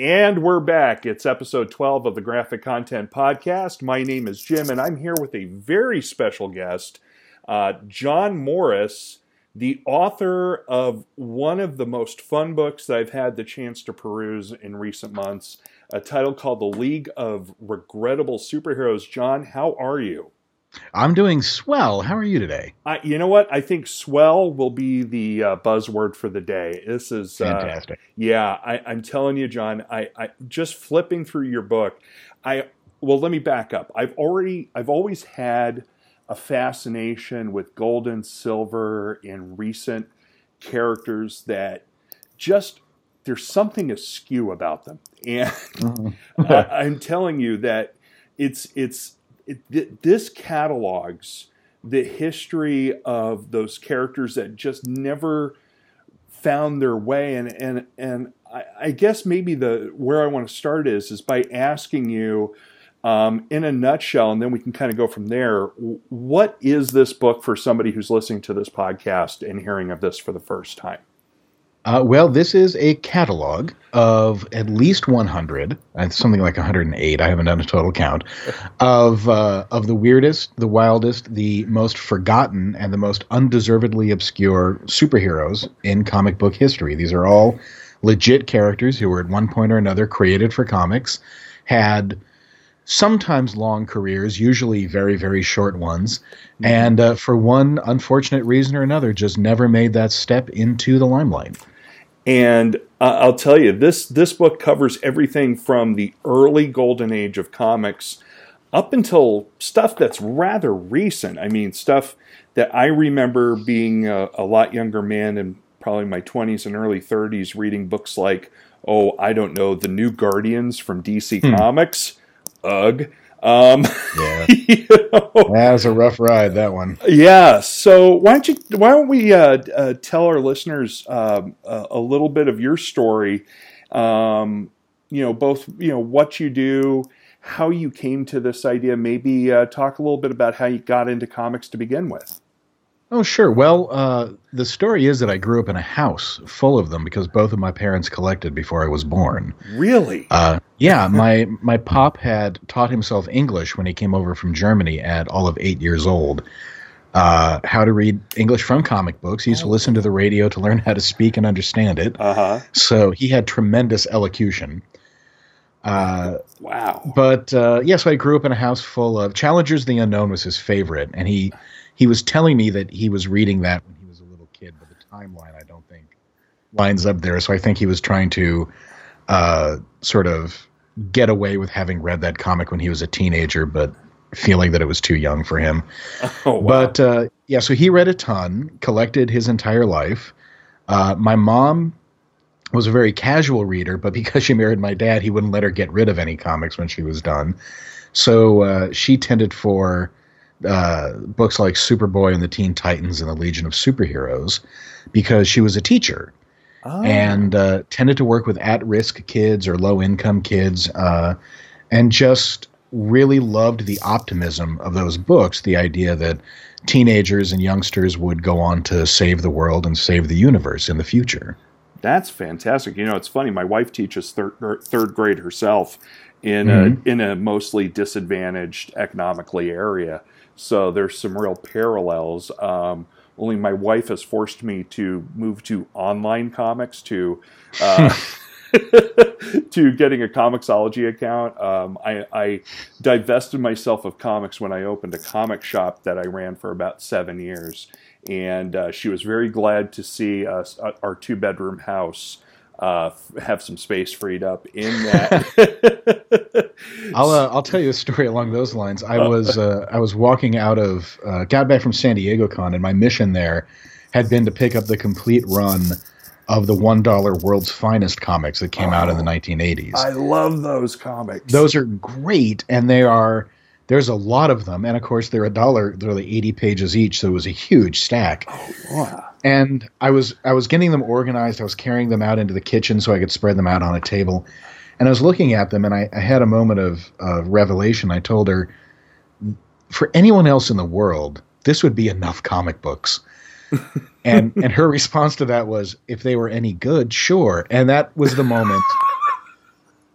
And we're back. It's episode 12 of the Graphic Content Podcast. My name is Jim, and I'm here with a very special guest, uh, Jon Morris, the author of one of the most fun books that I've had the chance to peruse in recent months, a title called The League of Regrettable Superheroes. John, how are you? I'm doing swell. How are you today? I, you know what? I think swell will be the uh, buzzword for the day. This is uh, fantastic. Yeah, I, am telling you, Jon. I, I just flipping through your book. I well, let me back up. I've already, I've always had a fascination with gold and silver in recent characters that just there's something askew about them, and mm-hmm. I, I'm telling you that it's it's it, this catalogs the history of those characters that just never found their way and and and I, I guess maybe the where I want to start is is by asking you um, in a nutshell, and then we can kind of go from there. What is this book for somebody who's listening to this podcast and hearing of this for the first time? Uh, well, this is a catalog of at least 100, uh, something like 108. I haven't done a total count of uh, of the weirdest, the wildest, the most forgotten, and the most undeservedly obscure superheroes in comic book history. These are all legit characters who were at one point or another created for comics, had sometimes long careers, usually very, very short ones, mm-hmm. and uh, for one unfortunate reason or another, just never made that step into the limelight. And uh, I'll tell you, this this book covers everything from the early golden age of comics up until stuff that's rather recent. I mean, stuff that I remember being a, a lot younger man in probably my 20s and early 30s reading books like, oh, I don't know, The New Guardians from DC hmm. Comics. Ugh. Um, yeah, you know, that was a rough ride. That one. Yeah. So why don't you? Why don't we uh, uh, tell our listeners um, a little bit of your story? Um, you know, both you know what you do, how you came to this idea. Maybe uh, talk a little bit about how you got into comics to begin with. Oh, sure. Well, uh, the story is that I grew up in a house full of them because both of my parents collected before I was born. Really? Uh, yeah. my my pop had taught himself English when he came over from Germany at all of eight years old. Uh, how to read English from comic books. He used oh. to listen to the radio to learn how to speak and understand it. Uh-huh. So he had tremendous elocution. Uh, wow. But uh, yes, yeah, so I grew up in a house full of Challengers the Unknown was his favorite, and he he was telling me that he was reading that when he was a little kid, but the timeline I don't think lines up there. So I think he was trying to uh, sort of get away with having read that comic when he was a teenager, but feeling that it was too young for him. Oh, wow. But uh, yeah, so he read a ton, collected his entire life. Uh, my mom was a very casual reader, but because she married my dad, he wouldn't let her get rid of any comics when she was done. So uh, she tended for uh, books like Superboy and the Teen Titans and the Legion of Superheroes because she was a teacher oh. and uh, tended to work with at risk kids or low income kids uh, and just really loved the optimism of those books the idea that teenagers and youngsters would go on to save the world and save the universe in the future. That's fantastic. You know, it's funny. My wife teaches third, third grade herself in mm-hmm. a in a mostly disadvantaged economically area, so there's some real parallels. Um, only my wife has forced me to move to online comics to uh, to getting a Comixology account. Um, I, I, divested myself of comics when I opened a comic shop that I ran for about seven years, and uh, she was very glad to see us uh, our two bedroom house uh, have some space freed up in that. I'll uh, I'll tell you a story along those lines. I was uh, I was walking out of uh, got back from San Diego Con, and my mission there had been to pick up the complete run of the one dollar world's finest comics that came oh, out in the 1980s. I love those comics. Those are great, and they are there's a lot of them, and of course they're a dollar. They're like 80 pages each, so it was a huge stack. Oh, wow and I was I was getting them organized. I was carrying them out into the kitchen so I could spread them out on a table. And I was looking at them, and I, I had a moment of uh, revelation. I told her, for anyone else in the world, this would be enough comic books. and and her response to that was, if they were any good, sure. And that was the moment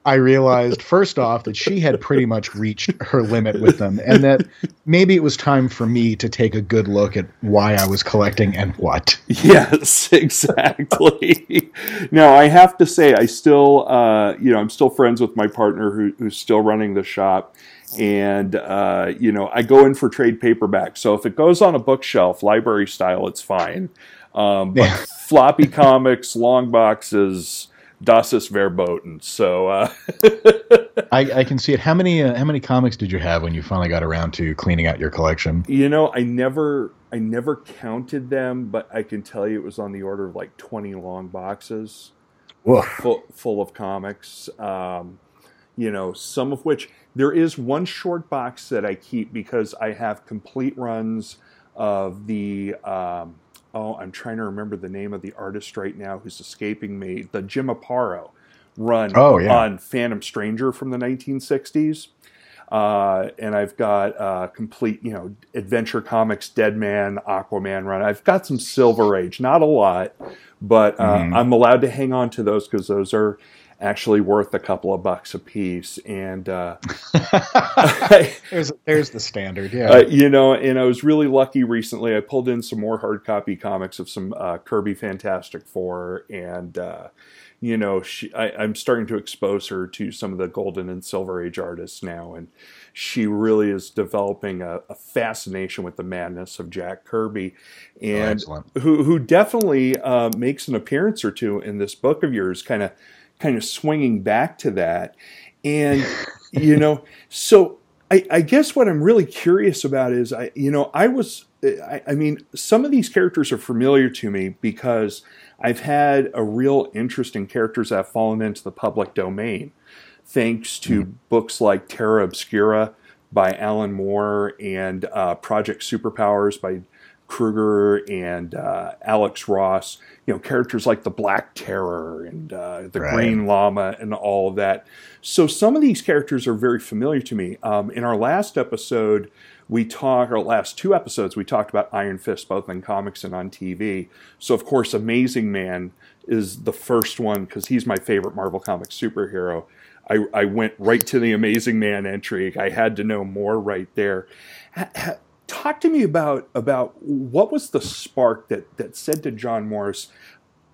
I realized first off that she had pretty much reached her limit with them, and that maybe it was time for me to take a good look at why I was collecting and what. Yes, exactly. now I have to say, I still, uh, you know, I'm still friends with my partner who, who's still running the shop, and uh, you know, I go in for trade paperback. So if it goes on a bookshelf, library style, it's fine. Um, but floppy comics, long boxes das ist verboten. So uh, I, I, can see it. How many uh, how many comics did you have when you finally got around to cleaning out your collection? You know, I never I never counted them, but I can tell you it was on the order of like twenty long boxes, full, full of comics. Um, you know, some of which there is one short box that I keep because I have complete runs of the. Um, oh, I'm trying to remember the name of the artist right now who's escaping me. The Jim Aparo run oh, yeah. on Phantom Stranger from the 1960s. Uh, and I've got uh, complete, you know, Adventure Comics, Dead Man, Aquaman run. I've got some Silver Age, not a lot, but uh, mm-hmm. I'm allowed to hang on to those because those are actually worth a couple of bucks a piece. And uh, there's there's the standard, yeah. Uh, you know, and I was really lucky recently. I pulled in some more hard copy comics of some uh, Kirby Fantastic Four, and uh, you know, she, I, am starting to expose her to some of the Golden and Silver Age artists now, and she really is developing a, a fascination with the madness of Jack Kirby, and oh, who who definitely uh, makes an appearance or two in this book of yours, kind of kind of swinging back to that. And, you know, so I, I, guess what I'm really curious about is, I, you know, I was, I, I, mean, some of these characters are familiar to me because I've had a real interest in characters that have fallen into the public domain, thanks to mm-hmm. books like Terra Obscura by Alan Moore and uh, Project Superpowers by Krueger and uh, Alex Ross, you know, characters like the Black Terror and uh, the right. Green Lama and all of that. So some of these characters are very familiar to me. Um, in our last episode, we talked, our last two episodes, we talked about Iron Fist, both in comics and on TV. So, of course, Amazing Man is the first one because he's my favorite Marvel Comics superhero. I, I went right to the Amazing Man entry. I had to know more right there talk to me about about what was the spark that that said to Jon Morris,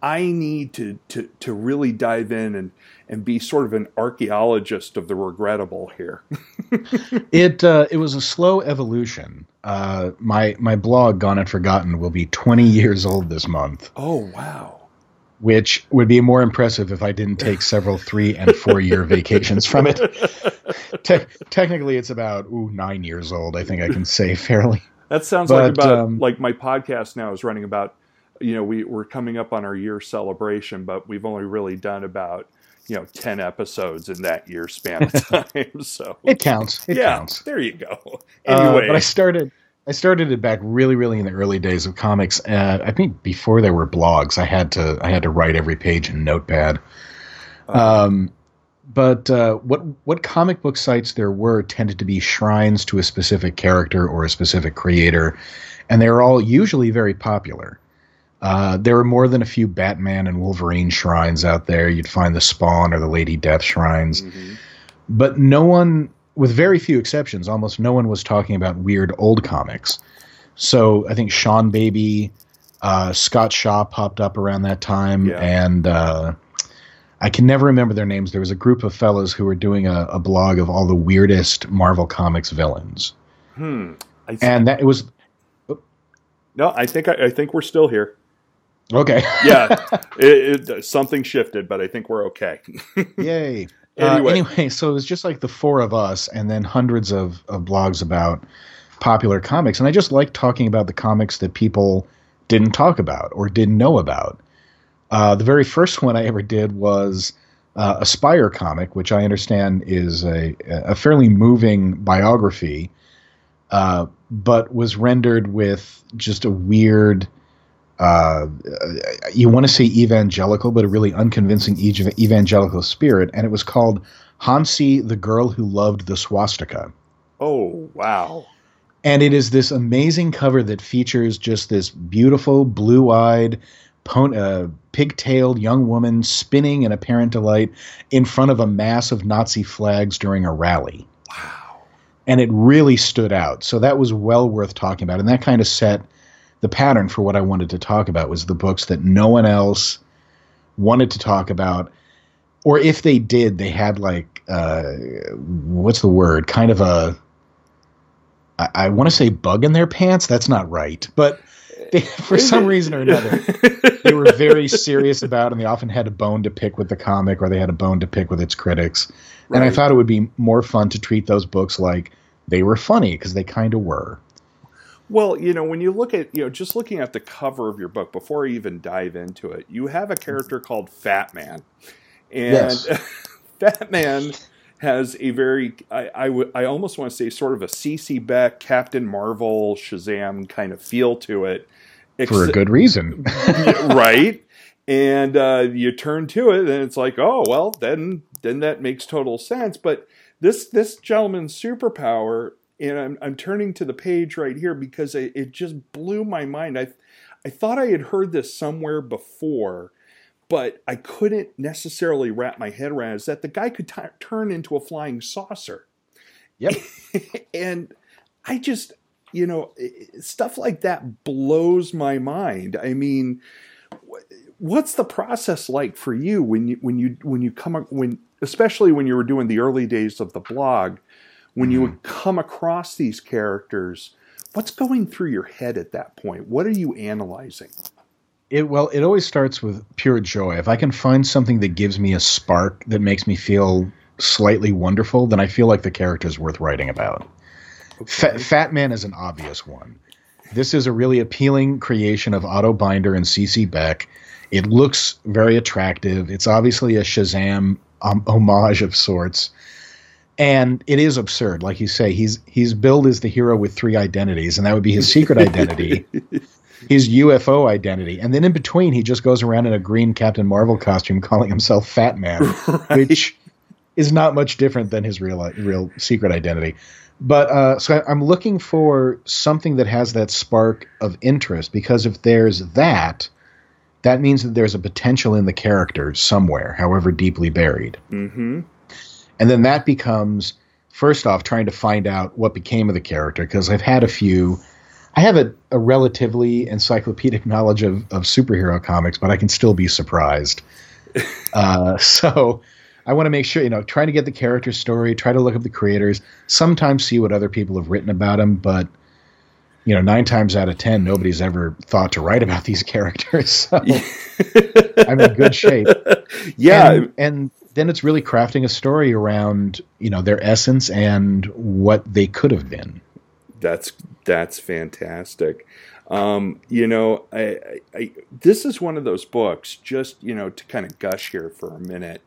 I need to to to really dive in and and be sort of an archaeologist of the regrettable here. it uh, it was a slow evolution. Uh, my my blog Gone and Forgotten will be 20 years old this month. Oh wow which would be more impressive if I didn't take several three and four year vacations from it. Te- technically, it's about ooh, nine years old. I think I can say fairly. That sounds but, like about um, like my podcast now is running about. You know, we we're coming up on our year celebration, but we've only really done about you know 10 episodes in that year span of time so it counts it yeah, counts there you go anyway uh, but i started I started it back really, really in the early days of comics. Uh, I think before there were blogs, I had to I had to write every page in Notepad. Uh-huh. Um, but uh, what what comic book sites there were tended to be shrines to a specific character or a specific creator, and they were all usually very popular. Uh, there were more than a few Batman and Wolverine shrines out there. You'd find the Spawn or the Lady Death shrines, mm-hmm. but no one with very few exceptions, almost no one was talking about weird old comics. So I think Sean Baby, uh, Scott Shaw popped up around that time, yeah. and uh, I can never remember their names. There was a group of fellows who were doing a, a blog of all the weirdest Marvel Comics villains. Hmm. and that it was. No, I think I, I think we're still here. Okay. yeah, it, it, something shifted, but I think we're okay. Yay. Anyway. Uh, anyway, so it was just like the four of us, and then hundreds of, of blogs about popular comics. And I just like talking about the comics that people didn't talk about or didn't know about. Uh, the very first one I ever did was uh, a Spire comic, which I understand is a, a fairly moving biography, uh, but was rendered with just a weird uh, you want to say evangelical, but a really unconvincing evangelical spirit, and it was called Hansi, the girl who loved the swastika. Oh wow! And it is this amazing cover that features just this beautiful, blue-eyed, pon- uh, pigtailed young woman spinning in apparent delight in front of a mass of Nazi flags during a rally. Wow. And it really stood out. So that was well worth talking about. And that kind of set the pattern for what I wanted to talk about was the books that no one else wanted to talk about. Or if they did, they had like uh, what's the word? Kind of a I, I want to say bug in their pants. That's not right, but they, for some reason or another, they were very serious about, and they often had a bone to pick with the comic, or they had a bone to pick with its critics. Right. And I thought it would be more fun to treat those books like they were funny because they kind of were. Well, you know, when you look at, you know, just looking at the cover of your book before I even dive into it, you have a character called Fat Man. And yes. Fat Man has a very, I, I, w- I almost want to say, sort of a CC Beck, Captain Marvel, Shazam kind of feel to it. Ex- For a good reason. right? And uh, you turn to it, and it's like, oh, well, then then that makes total sense. But this this gentleman's superpower, and I'm, I'm turning to the page right here because it, it just blew my mind. I I thought I had heard this somewhere before, but I couldn't necessarily wrap my head around is that the guy could t- turn into a flying saucer. Yep. and I just, you know, stuff like that blows my mind. I mean, what's the process like for you when you when you when you come when especially when you were doing the early days of the blog when mm. you would mm-hmm. come across these characters what's going through your head at that point what are you analyzing it well, it always starts with pure joy. If I can find something that gives me a spark that makes me feel slightly wonderful, then I feel like the character is worth writing about. Okay. Fat Man is an obvious one. This is a really appealing creation of Otto Binder and CC Beck. It looks very attractive. It's obviously a Shazam um, homage of sorts. And it is absurd, like you say. He's he's billed as the hero with three identities, and that would be his secret identity, his UFO identity, and then in between, he just goes around in a green Captain Marvel costume, calling himself Fat Man, right. which is not much different than his real real secret identity. But uh, so I'm looking for something that has that spark of interest because if there's that, that means that there's a potential in the character somewhere, however deeply buried. Mm-hmm. And then that becomes first off trying to find out what became of the character because I've had a few I have a, a relatively encyclopedic knowledge of, of superhero comics, but I can still be surprised. uh, so I want to make sure, you know, trying to get the character story, try to look up the creators, sometimes see what other people have written about them, but you know, nine times out of ten, nobody's ever thought to write about these characters. So I'm in good shape. Yeah. And, and then it's really crafting a story around, you know, their essence and what they could have been. That's that's fantastic. Um, you know, I, I, this is one of those books. Just you know, to kind of gush here for a minute.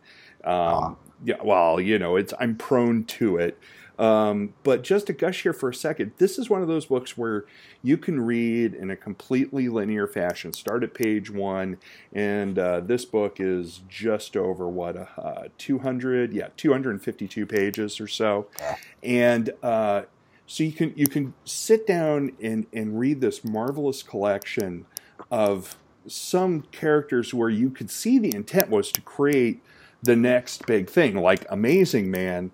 Um, uh Yeah, well, you know, it's I'm prone to it. Um, but just to gush here for a second, this is one of those books where you can read in a completely linear fashion. Start at page one, and uh, this book is just over what uh, 200, yeah, 252 pages or so, and uh, so you can you can sit down and, and read this marvelous collection of some characters where you could see the intent was to create the next big thing, like Amazing Man,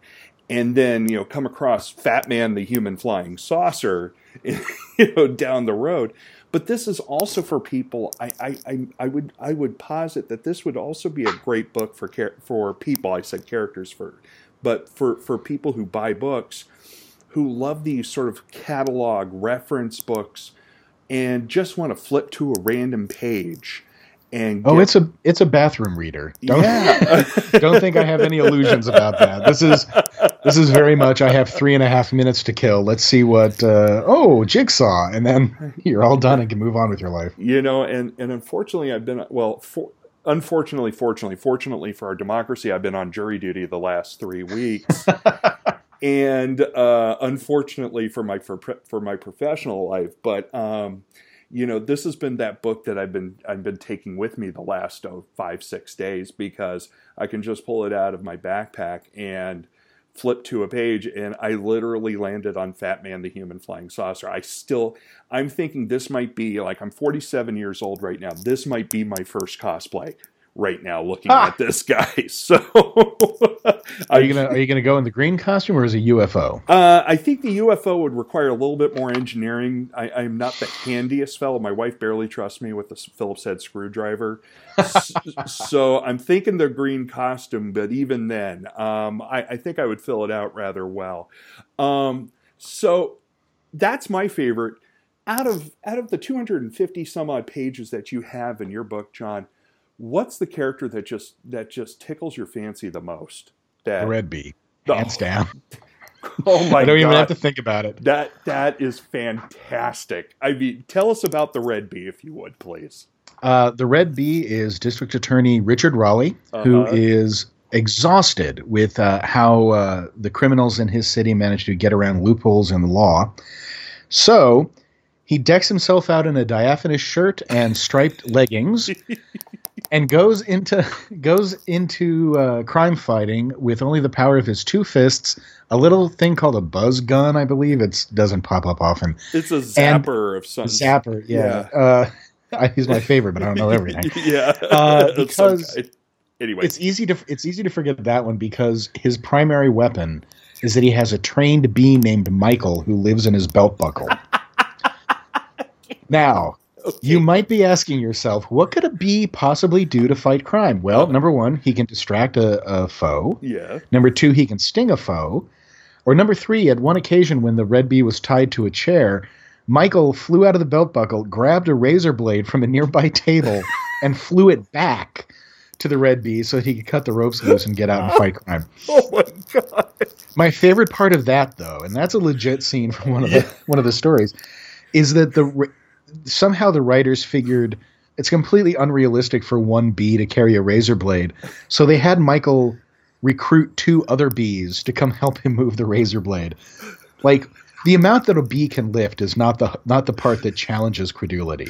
and then you know come across Fat Man, the human flying saucer, you know down the road. But this is also for people. I, I, I, would I would posit that this would also be a great book for for people. I said characters for, but for for people who buy books who love these sort of catalog reference books and just want to flip to a random page and oh it's a it's a bathroom reader. Don't yeah. don't think i have any illusions about that. This is this is very much i have three and a half minutes to kill. Let's see what uh, oh jigsaw. And then you're all done and can move on with your life. You know and and unfortunately i've been well for, unfortunately fortunately fortunately for our democracy i've been on jury duty the last three weeks. And uh, unfortunately for my for, for my professional life, but um, you know this has been that book that I've been I've been taking with me the last oh, five six days because I can just pull it out of my backpack and flip to a page and I literally landed on Fat Man the Human Flying Saucer. I still, I'm thinking this might be like, I'm 47 years old right now. This might be my first cosplay right now looking at this guy. So are you gonna are you gonna go in the green costume or is it UFO? Uh, I think the UFO would require a little bit more engineering. I, I'm not the handiest fellow. My wife barely trusts me with the Phillips head screwdriver. so I'm thinking the green costume, but even then, um, I, I, think I would fill it out rather well. Um, so that's my favorite. Out of out of the 250 some odd pages that you have in your book, Jon, what's the character that just that just tickles your fancy the most? That Red Bee, hands oh, down. Oh my! I don't God. even have to think about it. That that is fantastic. I mean, tell us about the Red Bee, if you would, please. Uh, the Red Bee is District Attorney Richard Raleigh, uh-huh. who is exhausted with uh, how uh, the criminals in his city manage to get around loopholes in the law. So he decks himself out in a diaphanous shirt and striped leggings and goes into goes into uh, crime fighting with only the power of his two fists, a little thing called a buzz gun, I believe. It doesn't pop up often. It's a zapper and of some zapper. Yeah, yeah. Uh, he's my favorite, but I don't know everything. yeah, uh, because anyway, it's easy to it's easy to forget that one because his primary weapon is that he has a trained bee named Michael who lives in his belt buckle. now, Okay. You might be asking yourself, what could a bee possibly do to fight crime? Well, number one, he can distract a, a foe. Yeah. Number two, he can sting a foe. Or number three, at one occasion when the red bee was tied to a chair, Michael flew out of the belt buckle, grabbed a razor blade from a nearby table, and flew it back to the red bee so that he could cut the ropes loose and get out and fight crime. Oh my god! My favorite part of that, though, and that's a legit scene from one of the one of the stories, is that the somehow the writers figured it's completely unrealistic for one bee to carry a razor blade. So they had Michael recruit two other bees to come help him move the razor blade. Like the amount that a bee can lift is not the not the part that challenges credulity.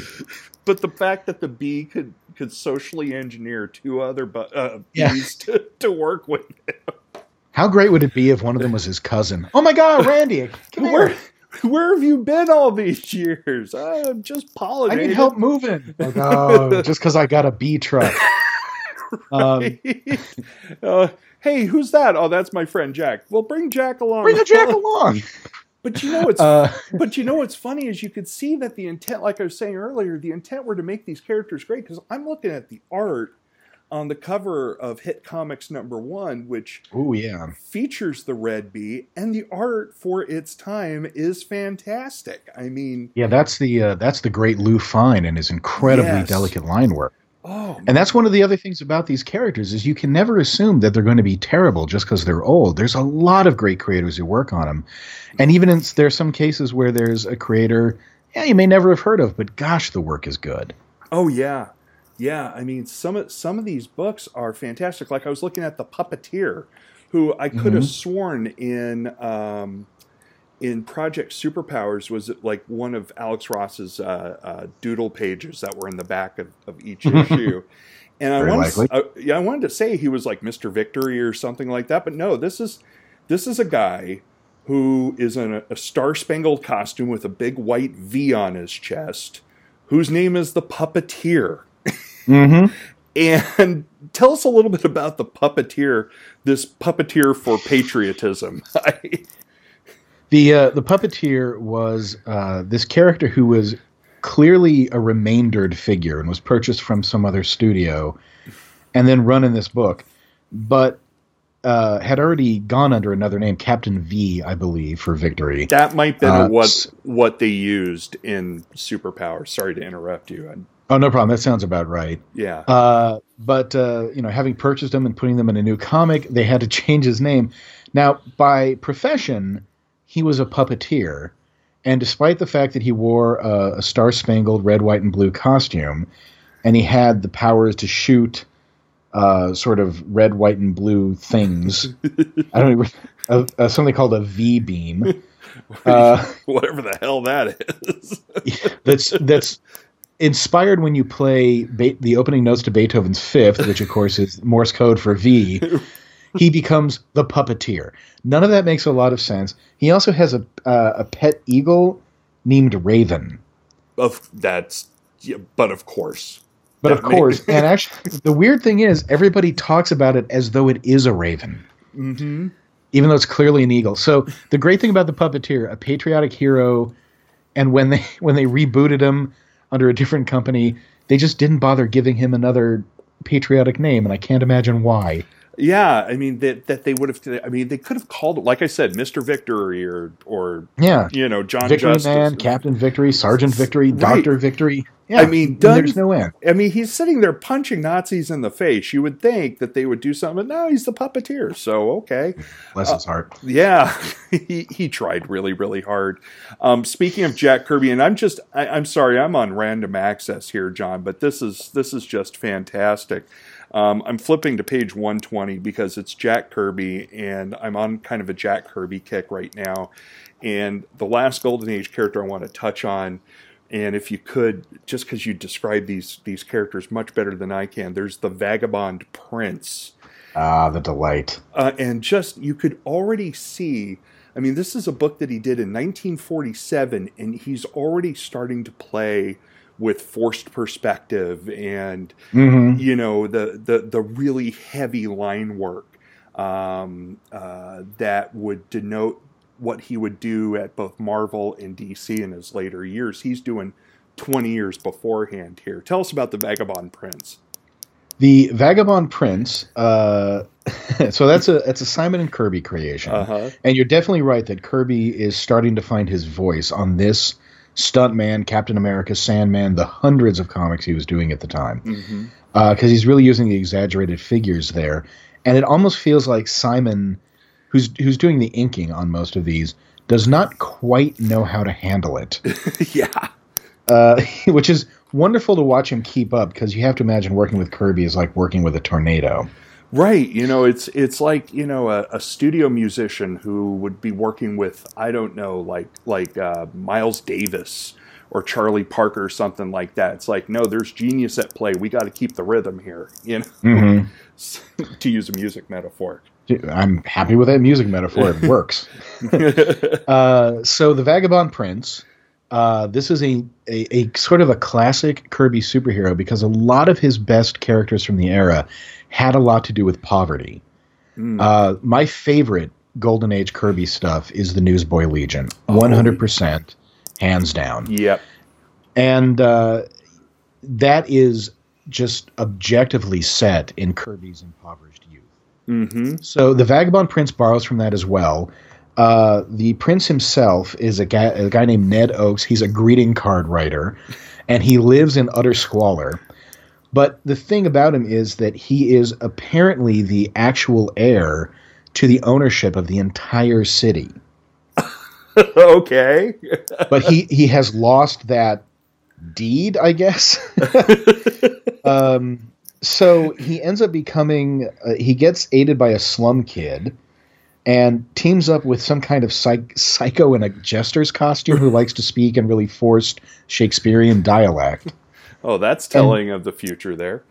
But the fact that the bee could could socially engineer two other bu- uh, bees yeah. to, to work with him. How great would it be if one of them was his cousin? Oh my God, Randy! Come here. Where have you been all these years? I'm just pollinating. I need help moving. Like, oh, just because I got a bee truck. Um, uh, hey, who's that? Oh, that's my friend Jack. Well, bring Jack along. Bring a Jack along. But you know what's uh, but you know what's funny is you could see that the intent, like I was saying earlier, the intent were to make these characters great because I'm looking at the art on the cover of Hit Comics number one, which oh yeah features the Red Bee, and the art for its time is fantastic. I mean, yeah, that's the uh, that's the great Lou Fine and his incredibly yes. delicate line work. Oh, and that's one of the other things about these characters is you can never assume that they're going to be terrible just because they're old. There's a lot of great creators who work on them, and even in, there's some cases where there's a creator, yeah, you may never have heard of, but gosh, the work is good. Oh yeah, yeah, I mean some of some of these books are fantastic. Like I was looking at the Puppeteer, who I could mm-hmm. have sworn in um, in Project Superpowers was like one of Alex Ross's uh, uh, doodle pages that were in the back of, of each issue. And I wanted, uh, yeah, I wanted to say he was like Mr. Victory or something like that, but no, this is this is a guy who is in a, a star spangled costume with a big white V on his chest, whose name is the Puppeteer. Mm-hmm. And tell us a little bit about the puppeteer, this puppeteer for patriotism. the uh, the puppeteer was uh, this character who was clearly a remaindered figure and was purchased from some other studio, and then run in this book, but uh, had already gone under another name, Captain V, I believe, for victory. That might be uh, what what they used in Superpower. Sorry to interrupt you. I, Oh, no problem. That sounds about right. Yeah. Uh, but uh, you know, having purchased them and putting them in a new comic, they had to change his name. Now, by profession, he was a puppeteer, and despite the fact that he wore a, a star-spangled red, white, and blue costume, and he had the powers to shoot uh, sort of red, white, and blue things, I don't know, uh, something called a V beam. Uh, Whatever the hell that is. that's that's inspired when you play Be- the opening notes to Beethoven's Fifth, which of course is Morse code for V. he becomes the puppeteer. None of that makes a lot of sense. He also has a uh, a pet eagle named Raven. Of that's, yeah, but of course. But of course, and actually, the weird thing is, everybody talks about it as though it is a raven, Mm-hmm. even though it's clearly an eagle. So the great thing about the puppeteer, a patriotic hero, and when they when they rebooted him under a different company, they just didn't bother giving him another patriotic name, and I can't imagine why. Yeah, I mean that that they would have. I mean, they could have called it, like I said, Mister Victory or or Yeah, you know John Victory Justice. Man, Captain Victory, Sergeant Victory, Right. Doctor Victory. Yeah, I mean, done- there's no end. I mean, he's sitting there punching Nazis in the face. You would think that they would do something, but no, he's the puppeteer. So okay, Bless his heart. yeah, he he tried really really hard. Um, speaking of Jack Kirby, and I'm just I, I'm sorry, I'm on random access here, Jon, but this is this is just fantastic. Um, I'm flipping to page 120 because it's Jack Kirby, and I'm on kind of a Jack Kirby kick right now. And the last Golden Age character I want to touch on, and if you could, just because you describe these these characters much better than I can, there's the Vagabond Prince Ah, the delight. uh, and just you could already see i mean this is a book that he did in 1947 and he's already starting to play with forced perspective and hmm you know the the, the really heavy line work um, uh, that would denote what he would do at both marvel and dc in his later years. He's doing 20 years beforehand here. Tell us about the vagabond prince. The Vagabond Prince. Uh, so that's a that's a Simon and Kirby creation, uh-huh. And you're definitely right that Kirby is starting to find his voice on this Stuntman, Captain America, Sandman, the hundreds of comics he was doing at the time, because he's really using the exaggerated figures there, and it almost feels like Simon, who's who's doing the inking on most of these, does not quite know how to handle it. yeah uh, which is wonderful to watch him keep up because you have to imagine working with Kirby is like working with a tornado. Right, you know, it's it's like you know a, a studio musician who would be working with I don't know like like uh, Miles Davis or Charlie Parker or something like that. It's like no, there's genius at play. We got to keep the rhythm here, you know, Mm-hmm. to use a music metaphor. I'm happy with that music metaphor. It works. uh, so the Vagabond Prince. Uh, this is a, a, a sort of a classic Kirby superhero because a lot of his best characters from the era had a lot to do with poverty. Mm. Uh, my favorite Golden Age Kirby stuff is the Newsboy Legion, one hundred percent, hands down. yep. and uh, that is just objectively set in Kirby's impoverished youth. hmm So the Vagabond Prince borrows from that as well. Uh, the prince himself is a guy, a guy named Ned Oakes. He's a greeting card writer, and he lives in utter squalor. But the thing about him is that he is apparently the actual heir to the ownership of the entire city. okay. but he he has lost that deed, I guess. um, so he ends up becoming. Uh, he gets aided by a slum kid, and teams up with some kind of psych- psycho in a jester's costume who likes to speak in really forced Shakespearean dialect. oh, that's telling of the future there.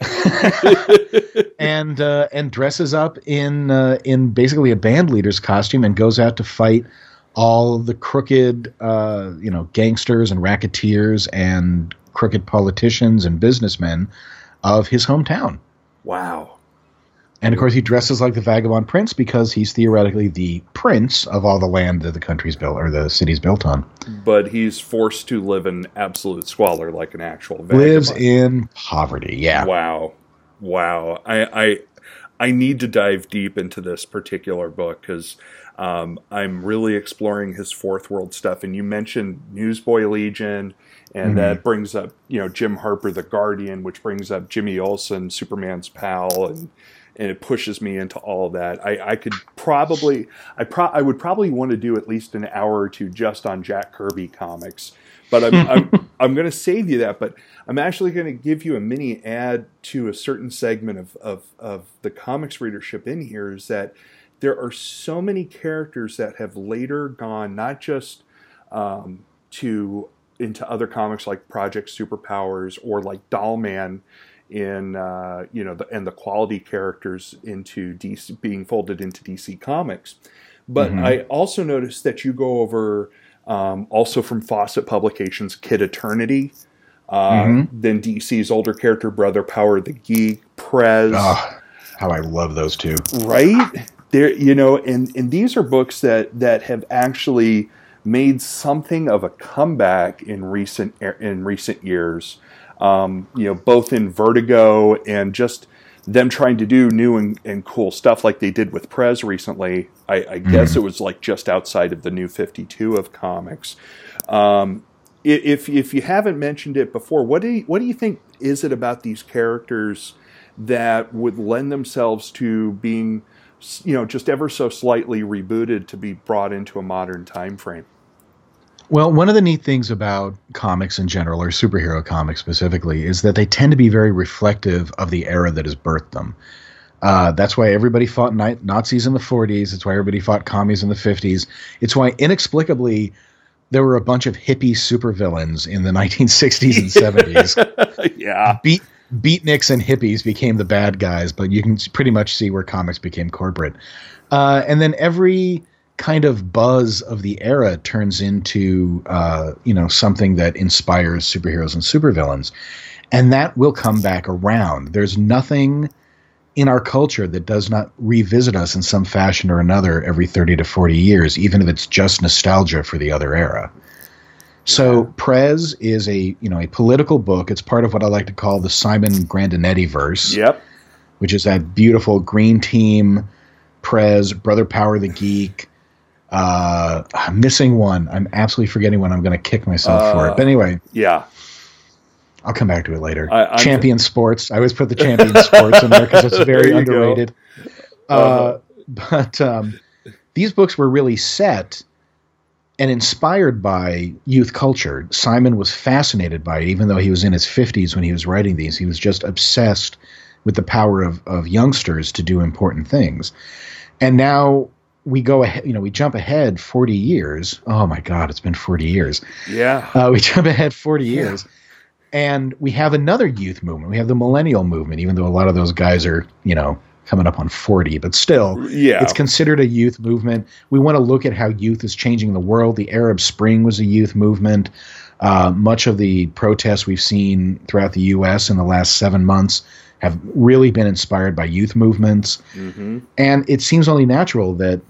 and uh, and dresses up in uh, in basically a band leader's costume and goes out to fight all the crooked uh, you know gangsters and racketeers and crooked politicians and businessmen of his hometown. Wow. And of course, he dresses like the vagabond prince because he's theoretically the prince of all the land that the country's built or the city's built on. But he's forced to live in absolute squalor like an actual vagabond. Lives in poverty. Yeah. Wow, wow. I I I need to dive deep into this particular book because um, I'm really exploring his fourth world stuff. And you mentioned Newsboy Legion, and Mhm. that brings up you know Jim Harper, the Guardian, which brings up Jimmy Olsen, Superman's pal, and and it pushes me into all that. I, I could probably, I pro, I would probably want to do at least an hour or two just on Jack Kirby comics, but I'm I'm, I'm going to save you that. But I'm actually going to give you a mini ad to a certain segment of of of the comics readership in here. Is that there are so many characters that have later gone not just um, to into other comics like Project Superpowers or like Dollman in uh, you know the, and the quality characters into DC being folded into DC Comics. But mm-hmm. I also noticed that you go over um, also from Fawcett Publications Kid Eternity, uh, mm-hmm. then DC's older character brother Power the Geek, Prez. Oh, how I love those two! Right there, you know, and and these are books that that have actually made something of a comeback in recent in recent years. Um, you know, both in Vertigo and just them trying to do new and, and cool stuff like they did with Prez recently. I, I mm. guess it was like just outside of the new 52 of comics. Um, if if you haven't mentioned it before, what do you, what do you think is it about these characters that would lend themselves to being, you know, just ever so slightly rebooted to be brought into a modern time frame? Well, one of the neat things about comics in general, or superhero comics specifically, is that they tend to be very reflective of the era that has birthed them. Uh, that's why everybody fought Nazis in the 40s. It's why everybody fought commies in the 50s. It's why inexplicably there were a bunch of hippie supervillains in the 1960s and 70s. yeah. Beat beatniks and hippies became the bad guys, but you can pretty much see where comics became corporate. Uh, and then every kind of buzz of the era turns into uh, you know something that inspires superheroes and supervillains, and that will come back around. There's nothing in our culture that does not revisit us in some fashion or another every 30 to 40 years, even if it's just nostalgia for the other era. So. Prez is a you know a political book. It's part of what I like to call the Simon Grandenetti verse. Yep. Which is that beautiful Green Team, Prez, Brother Power the Geek. Uh, I'm missing one. I'm absolutely forgetting one. I'm going to kick myself uh, for it. But anyway. Yeah. I'll come back to it later. I, champion Sports. I always put the Champion Sports in there because it's very underrated. Uh, uh, but um, these books were really set and inspired by youth culture. Simon was fascinated by it, even though he was in his 50s when he was writing these. He was just obsessed with the power of, of youngsters to do important things. And now we go ahead, you know, we jump ahead 40 years. Oh my God, it's been 40 years. Yeah. Uh, we jump ahead 40 years. Yeah and we have another youth movement. We have the millennial movement, even though a lot of those guys are, you know, coming up on 40, but still, yeah. it's considered a youth movement. We want to look at how youth is changing the world. The Arab Spring was a youth movement. Uh, much of the protests we've seen throughout the U.S. in the last seven months have really been inspired by youth movements. Mm-hmm. And it seems only natural that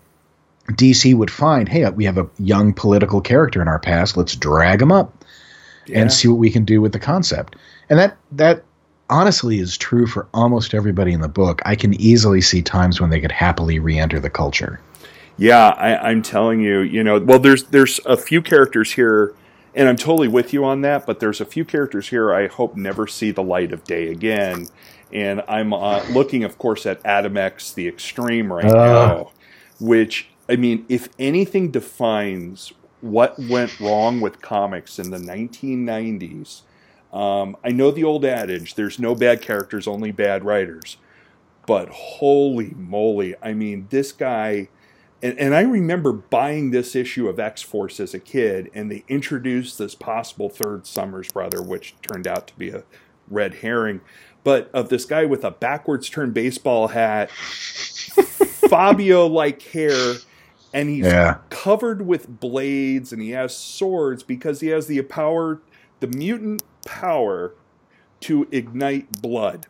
DC would find, hey, we have a young political character in our past. Let's drag him up yeah. and see what we can do with the concept. And that that honestly is true for almost everybody in the book. I can easily see times when they could happily re-enter the culture. Yeah, I, am telling you, you know, well, there's there's a few characters here, and I'm totally with you on that. But there's a few characters here I hope never see the light of day again. And I'm uh, looking, of course, at Adam X the Extreme right uh. now, which I mean, if anything defines what went wrong with comics in the 1990s. Um, I know the old adage there's no bad characters, only bad writers. But holy moly, I mean, this guy. And, and I remember buying this issue of X Force as a kid, and they introduced this possible third Summers brother, which turned out to be a red herring. But of this guy with a backwards turned baseball hat, Fabio like hair, and he's yeah. covered with blades and he has swords because he has the power the mutant power to ignite blood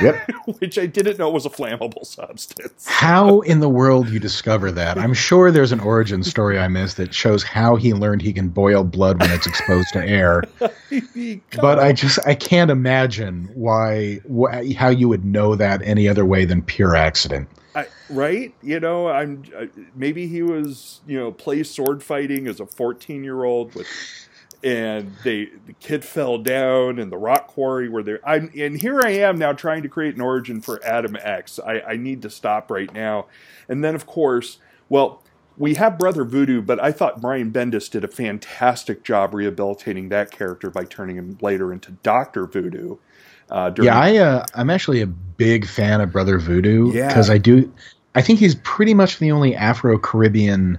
yep. which I didn't know was a flammable substance. how in the world you discover that? I'm sure there's an origin story I missed that shows how he learned he can boil blood when it's exposed to air. but I just I can't imagine why wh- how you would know that any other way than pure accident. I, right? You know, I'm maybe he was you know plays sword fighting as a 14 year old with, and they the kid fell down in the rock quarry where they're. I'm and here I am now trying to create an origin for Adam X. I, I need to stop right now, and then of course, well. We have Brother Voodoo, but I thought Brian Bendis did a fantastic job rehabilitating that character by turning him later into Doctor Voodoo. Uh, yeah, I uh, I'm actually a big fan of Brother Voodoo because yeah. I do. I think he's pretty much the only Afro Caribbean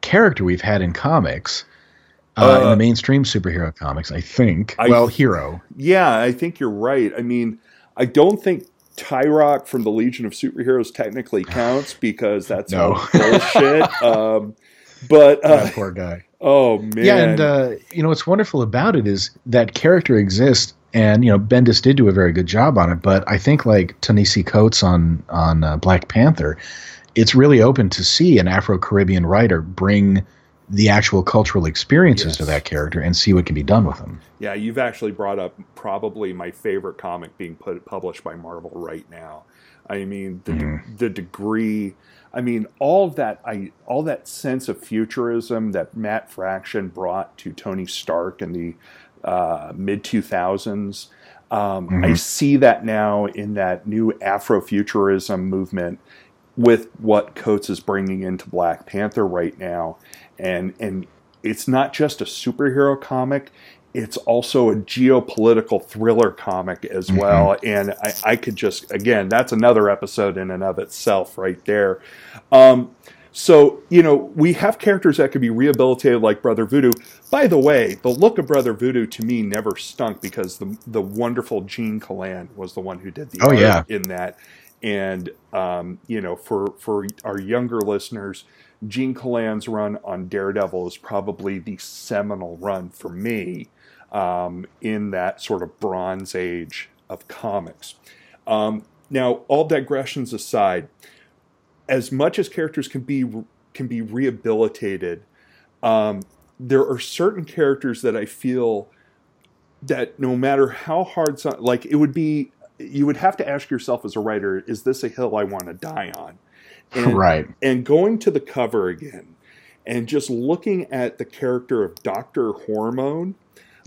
character we've had in comics, uh, in the mainstream superhero comics. I think. I- well, hero. Yeah, I think you're right. I mean, I don't think Tyroc from the Legion of Superheroes technically counts because that's No. all bullshit. um, but uh, that poor guy. oh man, Yeah, and uh, you know what's wonderful about it is that character exists, and you know Bendis did do a very good job on it. But I think like Ta-Nehisi Coates on on uh, Black Panther, it's really open to see an Afro Caribbean writer bring the actual cultural experiences to that character and see what can be done with them. yeah, you've actually brought up probably my favorite comic being put published by Marvel right now. I mean, the Mm-hmm. the degree. I mean, all of that. I all that sense of futurism that Matt Fraction brought to Tony Stark and the uh, mid two thousands. Um, I Mhm. see that now in that new Afrofuturism movement with what Coates is bringing into Black Panther right now, and and it's not just a superhero comic; it's also a geopolitical thriller comic as Mhm. well. And I, I could just again, that's another episode in and of itself, right there. Um, so you know, we have characters that could be rehabilitated like Brother Voodoo. By the way, the look of Brother Voodoo to me never stunk because the the wonderful Gene Colan was the one who did the Oh, art yeah. in that. And um, you know, for for our younger listeners, Gene Colan's run on Daredevil is probably the seminal run for me um, in that sort of Bronze Age of comics. Um, now, all digressions aside, as much as characters can be can be rehabilitated, um, there are certain characters that I feel that no matter how hard, some, like it would be, you would have to ask yourself as a writer, is this a hill I want to die on? And, right. and going to the cover again and just looking at the character of Dr. Hormone,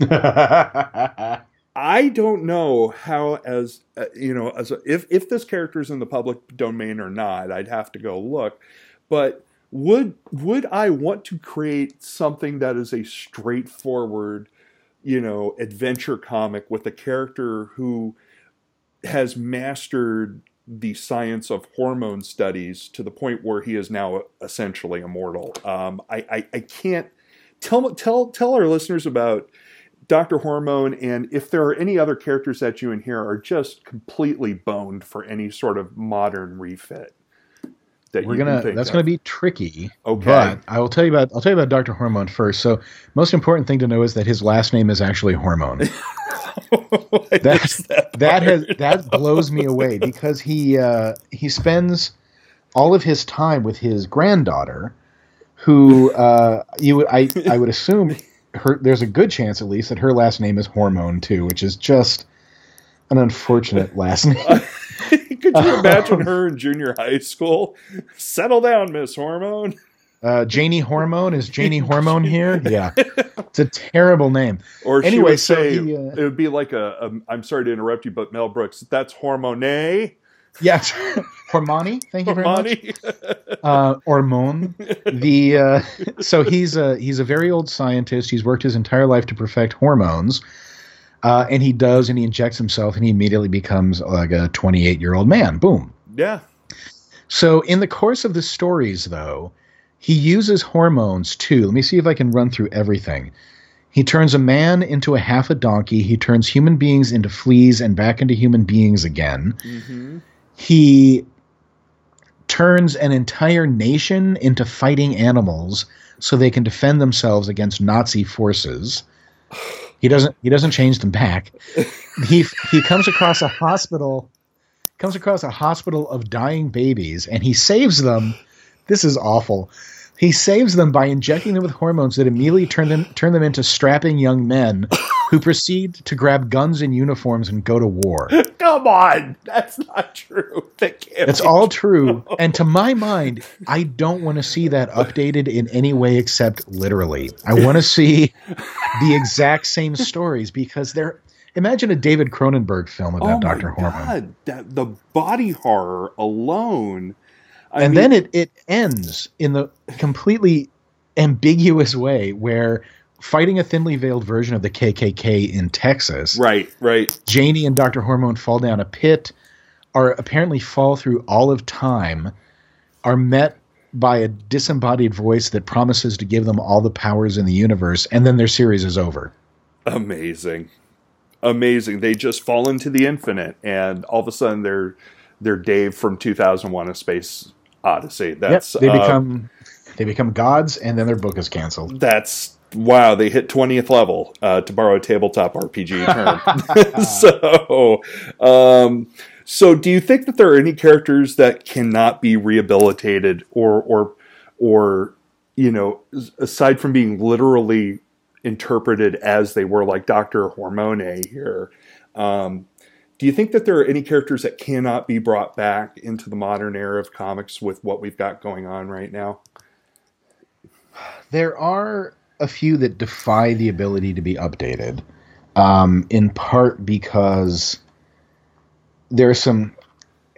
I don't know how, as uh, you know, as a, if if this character is in the public domain or not, I'd have to go look. But would would I want to create something that is a straightforward, you know, adventure comic with a character who has mastered the science of hormone studies to the point where he is now essentially immortal? Um, I, I I can't tell tell tell our listeners about Dr. Hormone, and if there are any other characters that you in here are just completely boned for any sort of modern refit. That We're gonna that's of. gonna be tricky. Okay. But I will tell you about I'll tell you about Dr. Hormone first. So most important thing to know is that his last name is actually Hormone. That- that that has that blows me away because he uh, he spends all of his time with his granddaughter, who uh, you would I I would assume her there's a good chance at least that her last name is Hormone too, which is just an unfortunate last name. Could you imagine her in junior high school? Settle down, Miss Hormone. Uh, Janie Hormone is Janie Hormone here? Yeah, it's a terrible name. Or Anyway, so say he, uh, it would be like a, a. I'm sorry to interrupt you, but Mel Brooks. That's Hormone. Yes, Hormoni. Thank you very much. Hormone. uh, Hormone. The uh, so he's a he's a very old scientist. He's worked his entire life to perfect hormones, uh, and he does, and he injects himself, and he immediately becomes like a 28 year old man. Boom. yeah. So in the course of the stories, though, he uses hormones too. Let me see if I can run through everything. He turns a man into a half a donkey. He turns human beings into fleas and back into human beings again hmm he turns an entire nation into fighting animals so they can defend themselves against Nazi forces. He doesn't he doesn't change them back. He he comes across a hospital comes across a hospital of dying babies and he saves them. This is awful. He saves them by injecting them with hormones that immediately turn them turn them into strapping young men who proceed to grab guns and uniforms and go to war. Come on, that's not true. It's all true. And to my mind, I don't want to see that updated in any way except literally. I want to see the exact same stories because they're. Imagine a David Cronenberg film about oh Dr. God, that, the body horror alone. I and mean, then it, it ends in the completely ambiguous way where fighting a thinly veiled version of the KKK in Texas, right, right. Janie and Dr. Hormone fall down a pit, are apparently fall through all of time, are met by a disembodied voice that promises to give them all the powers in the universe, and then their series is over. Amazing, amazing. They just fall into the infinite, and all of a sudden they're they're Dave from 2001: A Space Odyssey. That's yep, they uh, become they become gods, and then their book is canceled. That's wow. They hit 20th level, uh, to borrow a tabletop RPG term. so, um, so do you think that there are any characters that cannot be rehabilitated, or or or you know, aside from being literally interpreted as they were, like Doctor Hormone here? Um, do you think that there are any characters that cannot be brought back into the modern era of comics with what we've got going on right now? There are a few that defy the ability to be updated, um, in part because there are some.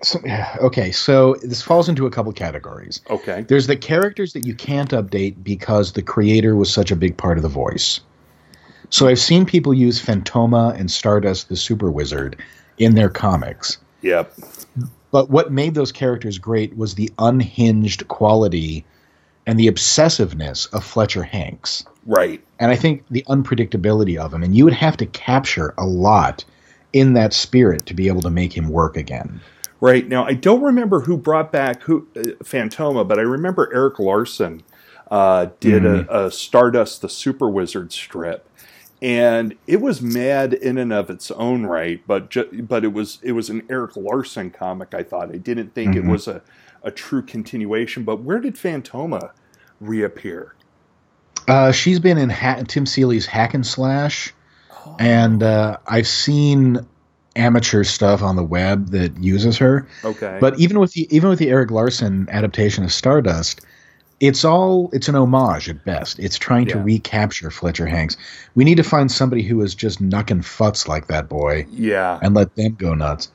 Some, okay, so this falls into a couple categories. Okay. There's the characters that you can't update because the creator was such a big part of the voice. So I've seen people use Fantomah and Stardust the Super Wizard in their comics. Yep. But what made those characters great was the unhinged quality and the obsessiveness of Fletcher Hanks. Right. And I think the unpredictability of him. And you would have to capture a lot in that spirit to be able to make him work again. Right. Now, I don't remember who brought back who uh, Fantomah, but I remember Erik Larsen uh, did mm-hmm. a, a Stardust the Super Wizard strip and it was mad in and of its own right but ju- but it was it was an Erik Larsen comic I thought I didn't think mm-hmm. it was a, a true continuation but where did Fantomah reappear uh, she's been in ha- Tim Seeley's Hack and Slash oh. and uh, I've seen amateur stuff on the web that uses her okay but even with the even with the Erik Larsen adaptation of Stardust it's all it's an homage at best. It's trying yeah. to recapture Fletcher Hanks. We need to find somebody who is just knucking futs like that boy. Yeah. And let them go nuts.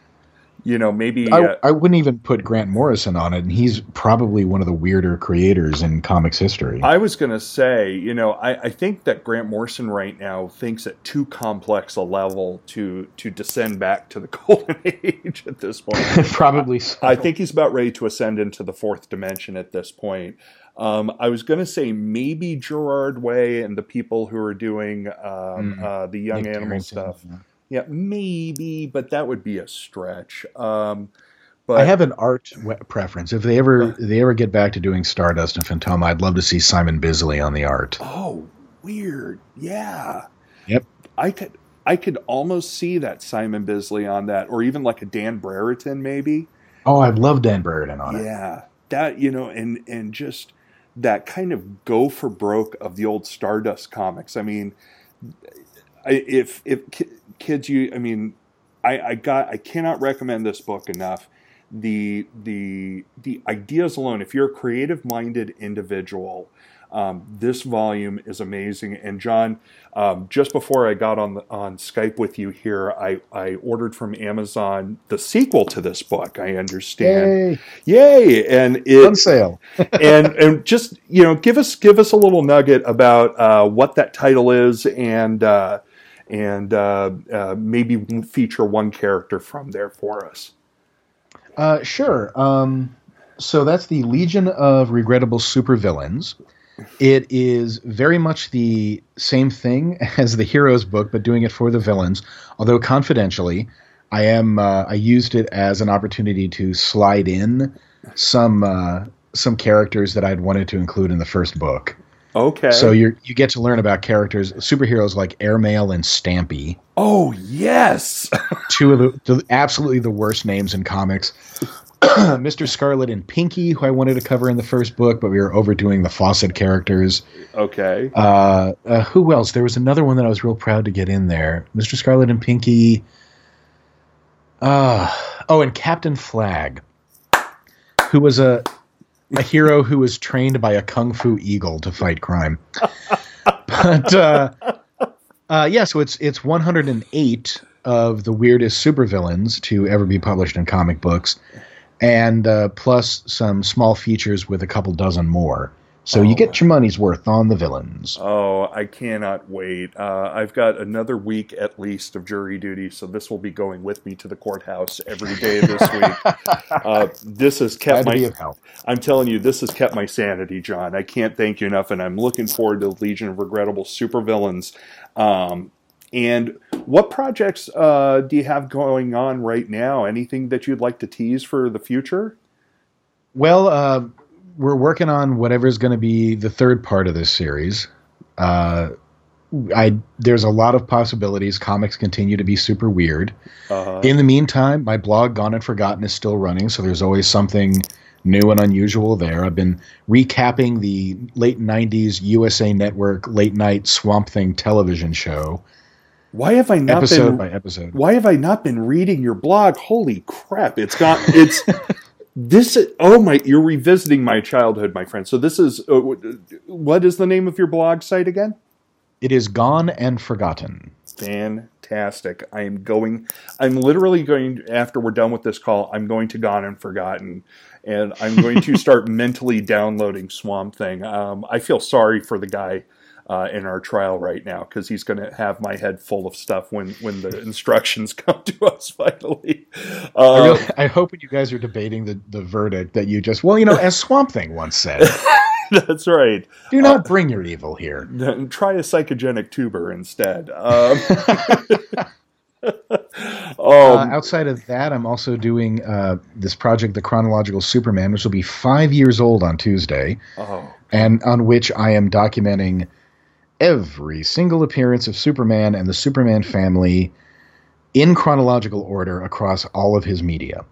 You know, maybe I, uh, I wouldn't even put Grant Morrison on it, and he's probably one of the weirder creators in comics history. I was going to say, you know, I, I think that Grant Morrison right now thinks at too complex a level to to descend back to the golden age at this point. probably. So. I think he's about ready to ascend into the fourth dimension at this point. Um, I was going to say maybe Gerard Way and the people who are doing um, mm. uh, the young animal stuff. Yeah. Yeah. maybe, but that would be a stretch. Um, but I have an art preference. If they ever uh, they ever get back to doing Stardust and Fantomah, I'd love to see Simon Bisley on the art. Oh, weird. Yeah. Yep. I could I could almost see that Simon Bisley on that, or even like a Dan Brereton, maybe. Oh, I'd love Dan Brereton on yeah. it. Yeah, that you know, and and just that kind of go for broke of the old Stardust comics. I mean, if if kids, you, I mean, I, I got, I cannot recommend this book enough. The the the ideas alone. If you're a creative minded individual um, this volume is amazing. And Jon, um, just before I got on the, on Skype with you here, I, I ordered from Amazon the sequel to this book. I understand. Yay! Yay! And it, on sale. and and just you know, give us give us a little nugget about uh, what that title is and. Uh, and uh, uh maybe feature one character from there for us. Uh, sure. Um, so that's the Legion of Regrettable Supervillains. It is very much the same thing as the heroes book, but doing it for the villains. Although confidentially, I am uh, I used it as an opportunity to slide in some uh, some characters that I'd wanted to include in the first book. Okay. So you you get to learn about characters, superheroes like Airmail and Stampy. Oh yes, two of the, the, absolutely the worst names in comics. Mr. Scarlet and Pinky, who I wanted to cover in the first book, but we were overdoing the Fawcett characters. Okay. Uh, uh, who else? There was another one that I was real proud to get in there. Mr. Scarlet and Pinky. Uh, oh, and Captain Flag, who was a a hero who was trained by a kung fu eagle to fight crime. but uh, uh, yeah, so it's it's 108 of the weirdest supervillains to ever be published in comic books and uh, plus some small features with a couple dozen more So you get your money's worth on the villains. Oh, I cannot wait. Uh, I've got another week at least of jury duty, so this will be going with me to the courthouse every day this week. Uh, this has kept Glad my. I'm telling you, this has kept my sanity, Jon. I can't thank you enough, and I'm looking forward to Legion of Regrettable Supervillains. Um, and what projects uh, do you have going on right now? Anything that you'd like to tease for the future? Well, uh, we're working on whatever's going to be the third part of this series. Uh, I there's a lot of possibilities. Comics continue to be super weird. Uh, In the meantime, my blog Gone and Forgotten is still running, so there's always something new and unusual there. I've been recapping the late '90s USA Network late night Swamp Thing television show, why have I not episode been by episode. why have I not been reading your blog? Holy crap! It's got it's this. Is, oh my! You're revisiting my childhood, my friend. So this is uh, what is the name of your blog site again? It is Gone and Forgotten. Fantastic! I am going. I'm literally going after we're done with this call. I'm going to Gone and Forgotten, and I'm going to start mentally downloading Swamp Thing. Um, I feel sorry for the guy. Uh, in our trial right now, because he's going to have my head full of stuff when when the instructions come to us finally. I, Uh, really, I hope when you guys are debating the, the verdict that you just, well, you know, as Swamp Thing once said, that's right. do not bring your evil here. Try a psychogenic tuber instead. Um, oh, Uh, outside of that, I'm also doing uh, this project, The Chronological Superman, which will be five years old on Tuesday, oh, and on which I am documenting every single appearance of Superman and the Superman family in chronological order across all of his media.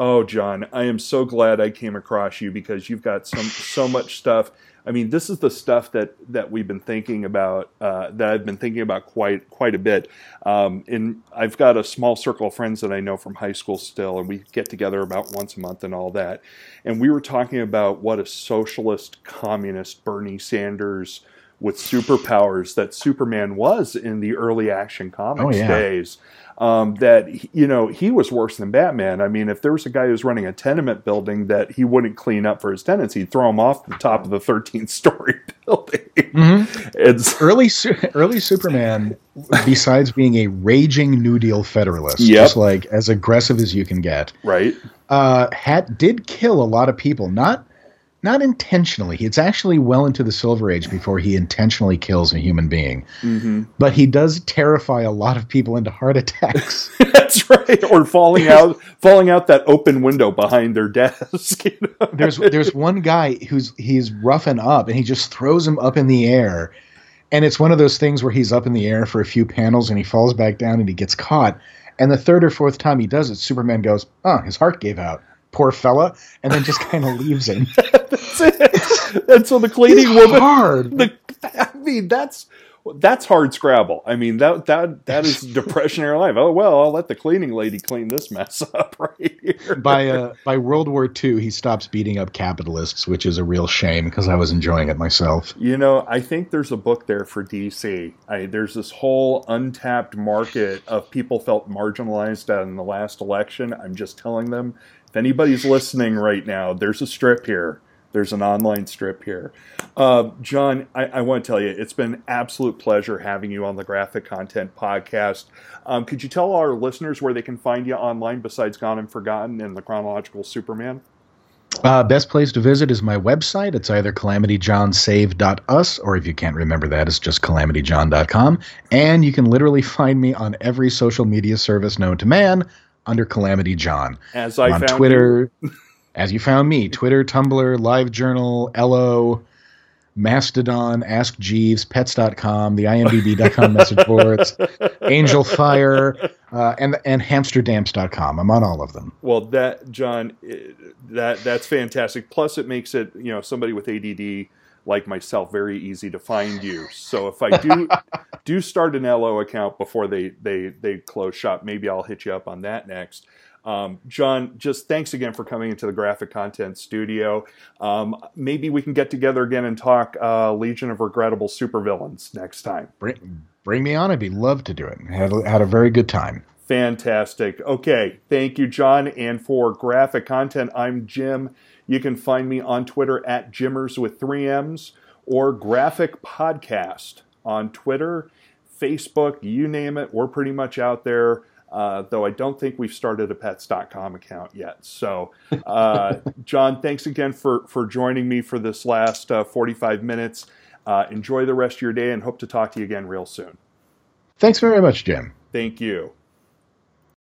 oh, Jon, I am so glad I came across you because you've got some so much stuff. I mean, this is the stuff that that we've been thinking about. Uh, that I've been thinking about quite quite a bit. Um, and I've got a small circle of friends that I know from high school still, and we get together about once a month and all that. And we were talking about what a socialist, communist Bernie Sanders with superpowers that Superman was in the early Action Comics Oh, yeah. days. Um, that you know he was worse than Batman. I mean, if there was a guy who's running a tenement building that he wouldn't clean up for his tenants, he'd throw him off the top of the 13th story building. It's Early, early Superman, besides being a raging New Deal Federalist, Yep. just like as aggressive as you can get, right. uh, had did kill a lot of people. Not not intentionally. It's actually well into the Silver Age before he intentionally kills a human being. hmm But he does terrify a lot of people into heart attacks. That's right. Or falling out, falling out that open window behind their desk. You know? there's there's one guy who's he's roughing up and he just throws him up in the air. And it's one of those things where he's up in the air for a few panels and he falls back down and he gets caught. And the third or fourth time he does it, Superman goes, "Oh, his heart gave out." Poor fella, and then just kind of leaves him. That's it. And so the cleaning It's woman, hard. the, I mean, that's that's hard scrabble. I mean, that that that is depression in your life. Oh well, I'll let the cleaning lady clean this mess up right here. by uh, by World War II, he stops beating up capitalists, which is a real shame because I was enjoying it myself. You know, I think there's a book there for DC. I, there's this whole untapped market of people felt marginalized in the last election. I'm just telling them, if anybody's listening right now, there's a strip here. There's an online strip here. Uh, Jon, I, I want to tell you, it's been an absolute pleasure having you on the Graphic Content Podcast. Um, could you tell our listeners where they can find you online besides Gone and Forgotten and the Chronological Superman? Uh, best place to visit is my website. It's either calamityjohnsave.us, or if you can't remember that, it's just calamityjon.com. And you can literally find me on every social media service known to man under Calamity Jon. As I on found Twitter, as you found me, Twitter, Tumblr, LiveJournal, Ello, Mastodon, Ask Jeeves, Pets.com, the IMDb.com message boards, Angelfire, uh, and and HampsterDance.com. I'm on all of them. Well, that John, eh, that that's fantastic. Plus, it makes it you know somebody with ADD like myself very easy to find you. So if I do do start an Ello account before they they they close shop, maybe I'll hit you up on that next. Um, Jon, just thanks again for coming into the graphic content studio. Um, maybe we can get together again and talk uh, Legion of Regrettable Supervillains next time. Bring, bring me on. I'd be love to do it. Had had a very good time. Fantastic. Okay. Thank you, Jon. And for graphic content, I'm Jim. You can find me on Twitter at Jimmers with three M's or Graphic Podcast on Twitter, Facebook, you name it. We're pretty much out there. Uh, though I don't think we've started a pets.com account yet. So, uh, Jon, thanks again for, for joining me for this last uh, 45 minutes. Uh, enjoy the rest of your day and hope to talk to you again real soon. Thanks very much, Jim. Thank you.